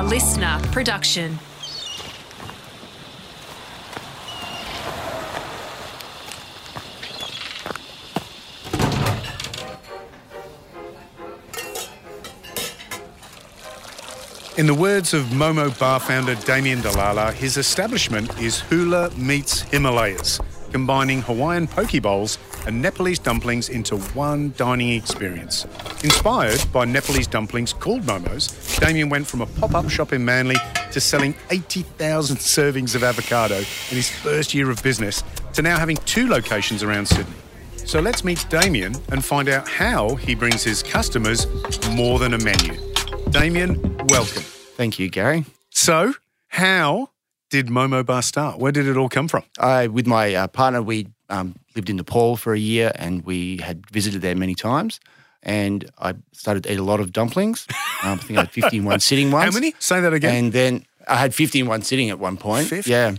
a listener production. In the words of Momo bar founder Damien Dellala, his establishment is Hula meets Himalayas, combining Hawaiian poke bowls and Nepalese dumplings into one dining experience. Inspired by Nepalese dumplings called Momos, Damien went from a pop up shop in Manly to selling 80,000 servings of avocado in his first year of business to now having two locations around Sydney. So let's meet Damien and find out how he brings his customers more than a menu. Damien, welcome. Thank you, Gary. So, how did Momo Bar start? Where did it all come from? I, with my uh, partner, we um, lived in Nepal for a year and we had visited there many times. And I started to eat a lot of dumplings. Um, I think I had 50 in one sitting once. How many? Say that again. And then I had 50 in one sitting at one point. 50? Yeah.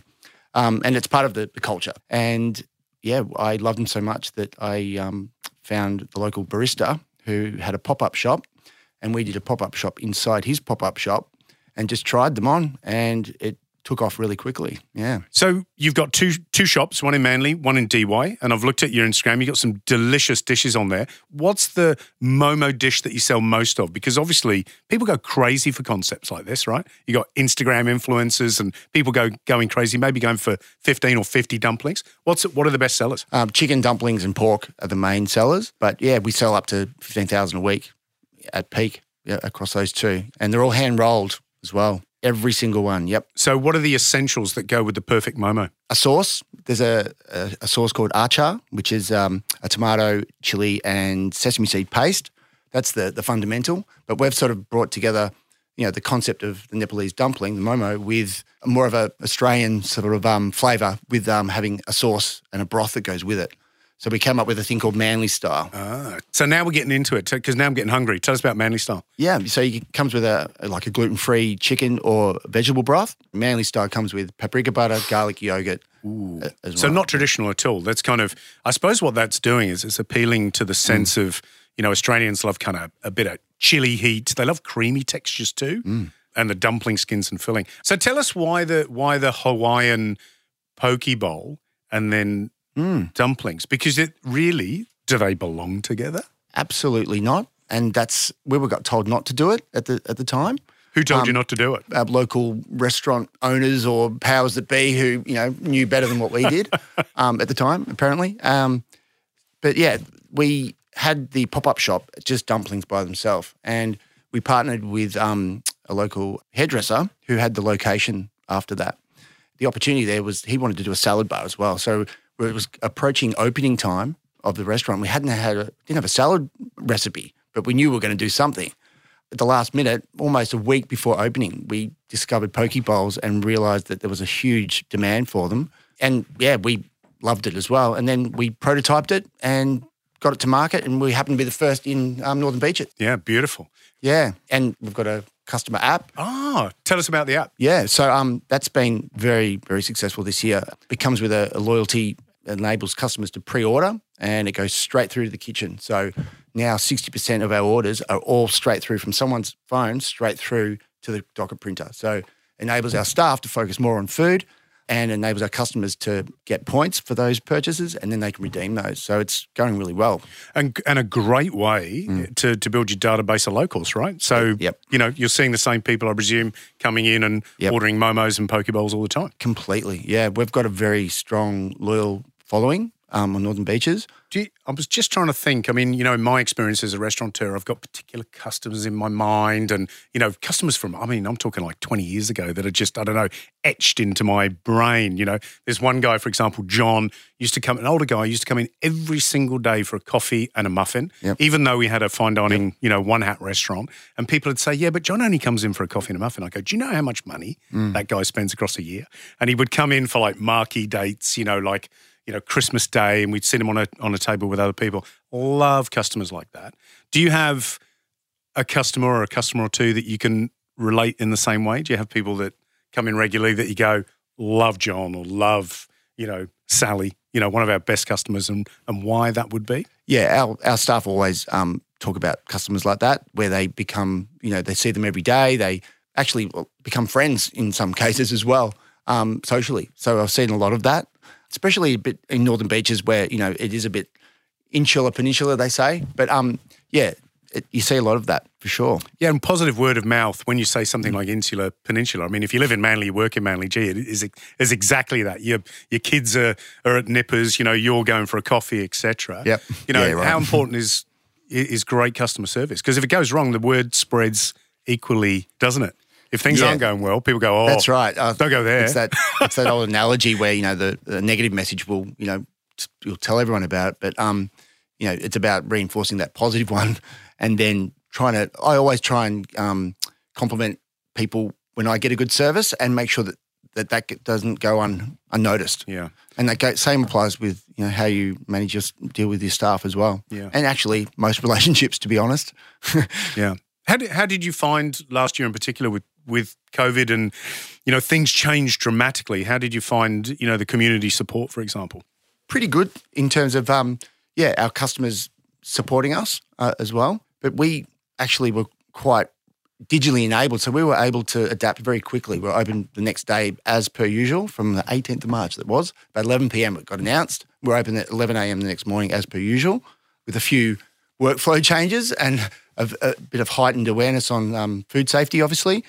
Um, and it's part of the, the culture. And yeah, I loved them so much that I um, found the local barista who had a pop up shop. And we did a pop up shop inside his pop up shop and just tried them on. And it took off really quickly. Yeah. so you've got two two shops, one in Manly, one in Dee Why, and I've looked at your Instagram. You've got some delicious dishes on there. What's the Momo dish that you sell most of? Because obviously people go crazy for concepts like this, right? You got Instagram influencers and people go going crazy, maybe going for fifteen or fifty dumplings. What's what are the best sellers? Um, chicken dumplings and pork are the main sellers, but yeah, we sell up to fifteen thousand a week at peak yeah, across those two, and they're all hand rolled as well. Every single one. Yep. So what are the essentials that go with the perfect Momo? A sauce. There's a, a, a sauce called achar, which is um, a tomato, chili, and sesame seed paste. That's the the fundamental. But we've sort of brought together, you know, the concept of the Nepalese dumpling, the momo, with more of a Australian sort of um, flavour, with um, having a sauce and a broth that goes with it. So we came up with a thing called Manly Style. Ah, so now we're getting into it because now I'm getting hungry. Tell us about Manly style. Yeah, so it comes with a like a gluten free chicken or vegetable broth. Manly Style comes with paprika butter, garlic yogurt, uh, as So not traditional at all. That's kind of, I suppose, what that's doing is it's appealing to the sense Mm. of, you know, Australians love kind of a bit of chili heat. They love creamy textures too, Mm. and the dumpling skins and filling. So tell us why the why the Hawaiian poke bowl and then Mm. dumplings because it really do they belong together? Absolutely not. And that's we were got told not to do it at the at the time. Who told you Um, not to do it? Our local restaurant owners or powers that be who you know knew better than what we did um, at the time, apparently. Um, but yeah, we had the pop up shop just dumplings by themselves, and we partnered with um, a local hairdresser who had the location after that. The opportunity there was he wanted to do a salad bar as well, so it was approaching opening time of the restaurant. We hadn't had a, didn't have a salad recipe, but we knew we were going to do something at the last minute, almost a week before opening, we discovered poke bowls and realized that there was a huge demand for them. And yeah, we loved it as well. And then we prototyped it and got it to market, and we happened to be the first in um, Northern Beaches. Yeah, beautiful. Yeah, and we've got a customer app. Ah, tell us about the app. Yeah, so um, that's been very, very successful this year. It comes with a, a loyalty enables customers to pre-order, and it goes straight through to the kitchen. So now sixty percent of our orders are all straight through from someone's phone straight through to the docket printer. So enables our staff to focus more on food, and enables our customers to get points for those purchases, and then they can redeem those. So it's going really well. and and a great way to, to build your database of locals, right? So, Mm. Yep. you know, you're seeing the same people, I presume, coming in and Yep. ordering momos and poke bowls all the time. Completely, yeah. We've got a very strong, loyal following um, on Northern Beaches. Do you, I was just trying to think. I mean, you know, in my experience as a restaurateur, I've got particular customers in my mind, and you know, customers from. I mean, I'm talking like 20 years ago that are just I don't know etched into my brain. You know, there's one guy, for example, John, used to come. An older guy used to come in every single day for a coffee and a muffin, Yep. even though we had a fine dining, you know, one hat restaurant. And people would say, "Yeah, but John only comes in for a coffee and a muffin." I go, "Do you know how much money that guy spends across a year?" And he would come in for like marquee dates, you know, like you know, Christmas Day, and we'd sit him on a on a table with other people. Love customers like that. Do you have a customer or a customer or two that you can relate in the same way? Do you have people that come in regularly that you go, love John or love, you know, Sally, you know, one of our best customers and and why that would be? Yeah, our, our staff always um, talk about customers like that, where they become, you know, they see them every day. They actually become friends in some cases as well, um, socially. So I've seen a lot of that, especially a bit in northern beaches where you know it is a bit insular peninsula, they say. But um, yeah, it, you see a lot of that for sure. Yeah, and positive word of mouth when you say something like insular peninsula. I mean, if you live in Manly, you work in Manly, gee, it is, is exactly that. Your your kids are, are at nippers, you know, you're going for a coffee, etc. Yep. You know, Yeah, right. how important is is great customer service? Because if it goes wrong, the word spreads equally, doesn't it? If things Yeah. aren't going well, people go, "Oh, That's right. Uh, don't go there." It's that it's that old analogy where you know the, the negative message will you know you'll tell everyone about, it, but um, you know it's about reinforcing that positive one, and then trying to. I always try and um, compliment people when I get a good service and make sure that that that doesn't go un, unnoticed. Yeah. And that go, same applies with you know how you manage your deal with your staff as well. Yeah. And actually, most relationships, to be honest. Yeah. How did, how did you find last year in particular with, with COVID and, you know, things changed dramatically? How did you find, you know, the community support, for example? pretty good in terms of um, yeah, our customers supporting us uh, as well. But we actually were quite digitally enabled, so we were able to adapt very quickly. We were open the next day as per usual from the 18th of March. That was about 11 p.m. It got announced. We are open at 11 a.m. the next morning as per usual, with a few workflow changes and a, a bit of heightened awareness on um, food safety, obviously.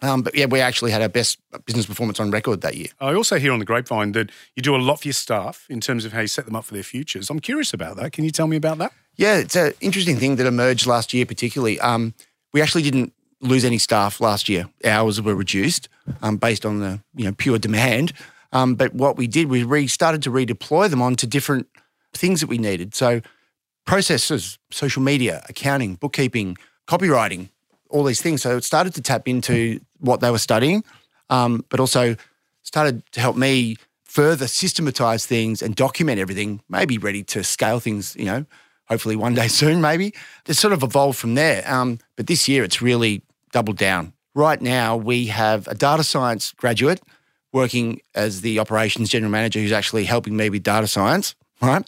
Um, but yeah, we actually had our best business performance on record that year. I also hear on the grapevine that you do a lot for your staff in terms of how you set them up for their futures. I'm curious about that. Can you tell me about that? Yeah, it's an interesting thing that emerged last year, particularly. Um, we actually didn't lose any staff last year. Hours were reduced um, based on the you know pure demand. Um, but what we did, we re- started to redeploy them onto different things that we needed. So processes, social media, accounting, bookkeeping, copywriting, all these things. So it started to tap into what they were studying, um, but also started to help me further systematize things and document everything, maybe ready to scale things, you know, hopefully one day soon, maybe. It's sort of evolved from there. Um, but this year it's really doubled down. Right now, we have a data science graduate working as the operations general manager who's actually helping me with data science, right?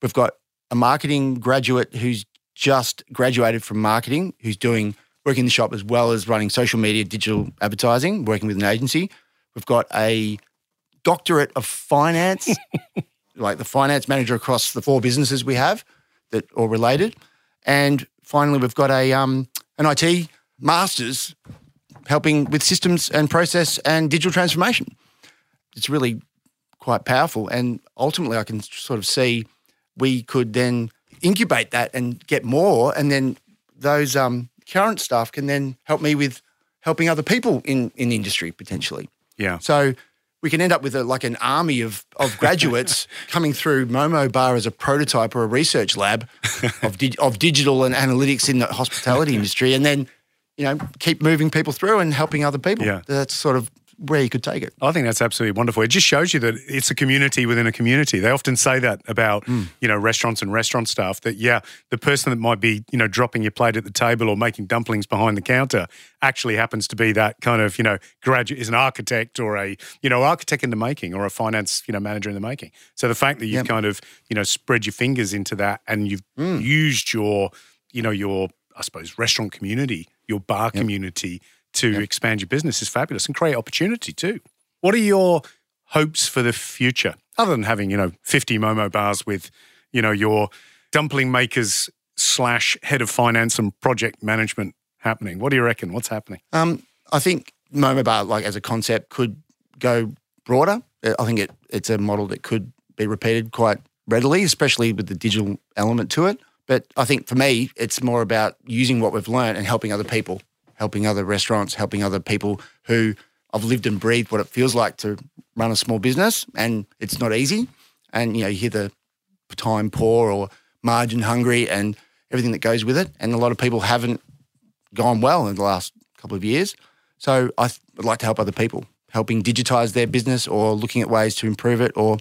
We've got a marketing graduate who's just graduated from marketing, who's doing working in the shop as well as running social media, digital advertising, working with an agency. We've got a doctorate of finance, like the finance manager across the four businesses we have that are related. And finally, we've got a um, an IT master's helping with systems and process and digital transformation. It's really quite powerful. And ultimately, I can sort of see we could then incubate that and get more. And then those um, current staff can then help me with helping other people in, in the industry potentially. Yeah. So we can end up with a, like an army of, of graduates coming through Momo Bar as a prototype or a research lab of, dig, of digital and analytics in the hospitality industry, and then you know keep moving people through and helping other people. Yeah. That's sort of where you could take it. I think that's absolutely wonderful. It just shows you that it's a community within a community. They often say that about, hmm. you know, restaurants and restaurant staff that, yeah, the person that might be, you know, dropping your plate at the table or making dumplings behind the counter actually happens to be that kind of, you know, graduate, is an architect or a, you know, architect in the making or a finance, you know, manager in the making. So the fact that you've Yep. kind of, you know, spread your fingers into that and you've hmm. used your, you know, your, I suppose, restaurant community, your bar community to expand your business is fabulous and create opportunity too. What are your hopes for the future, other than having you know fifty Momo bars with you know your dumpling makers slash head of finance and project management happening? What do you reckon? What's happening? Um, I think Momo Bar, like as a concept, could go broader. Uh, I think it, it's a model that could be repeated quite readily, especially with the digital element to it. But I think for me, it's more about using what we've learned and helping other people, helping other restaurants, helping other people who I've lived and breathed what it feels like to run a small business, and it's not easy. And you know, you hear the time poor or margin hungry and everything that goes with it, and a lot of people haven't gone well in the last couple of years. So I th- would like to help other people, helping digitize their business or looking at ways to improve it or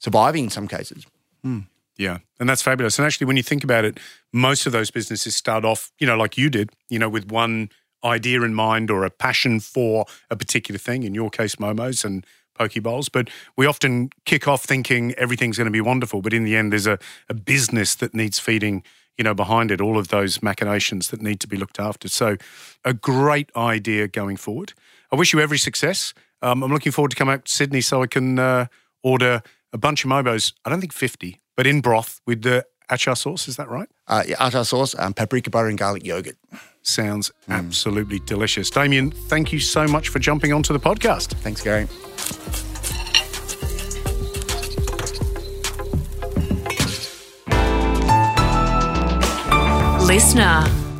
surviving in some cases. Hmm. Yeah, and that's fabulous. And actually, when you think about it, most of those businesses start off, you know, like you did, you know, with one idea in mind or a passion for a particular thing. In your case, momos and poke bowls. But we often kick off thinking everything's going to be wonderful, but in the end, there's a, a business that needs feeding, you know, behind it, all of those machinations that need to be looked after. So, a great idea going forward. I wish you every success. Um, I'm looking forward to coming out to Sydney so I can uh, order a bunch of momos. I don't think 50, but in broth with the achar sauce. Is that right? Uh, yeah, achar sauce, um, paprika butter, and garlic yogurt. Sounds absolutely delicious. Damien, thank you so much for jumping onto the podcast. Thanks, Gary. Listener.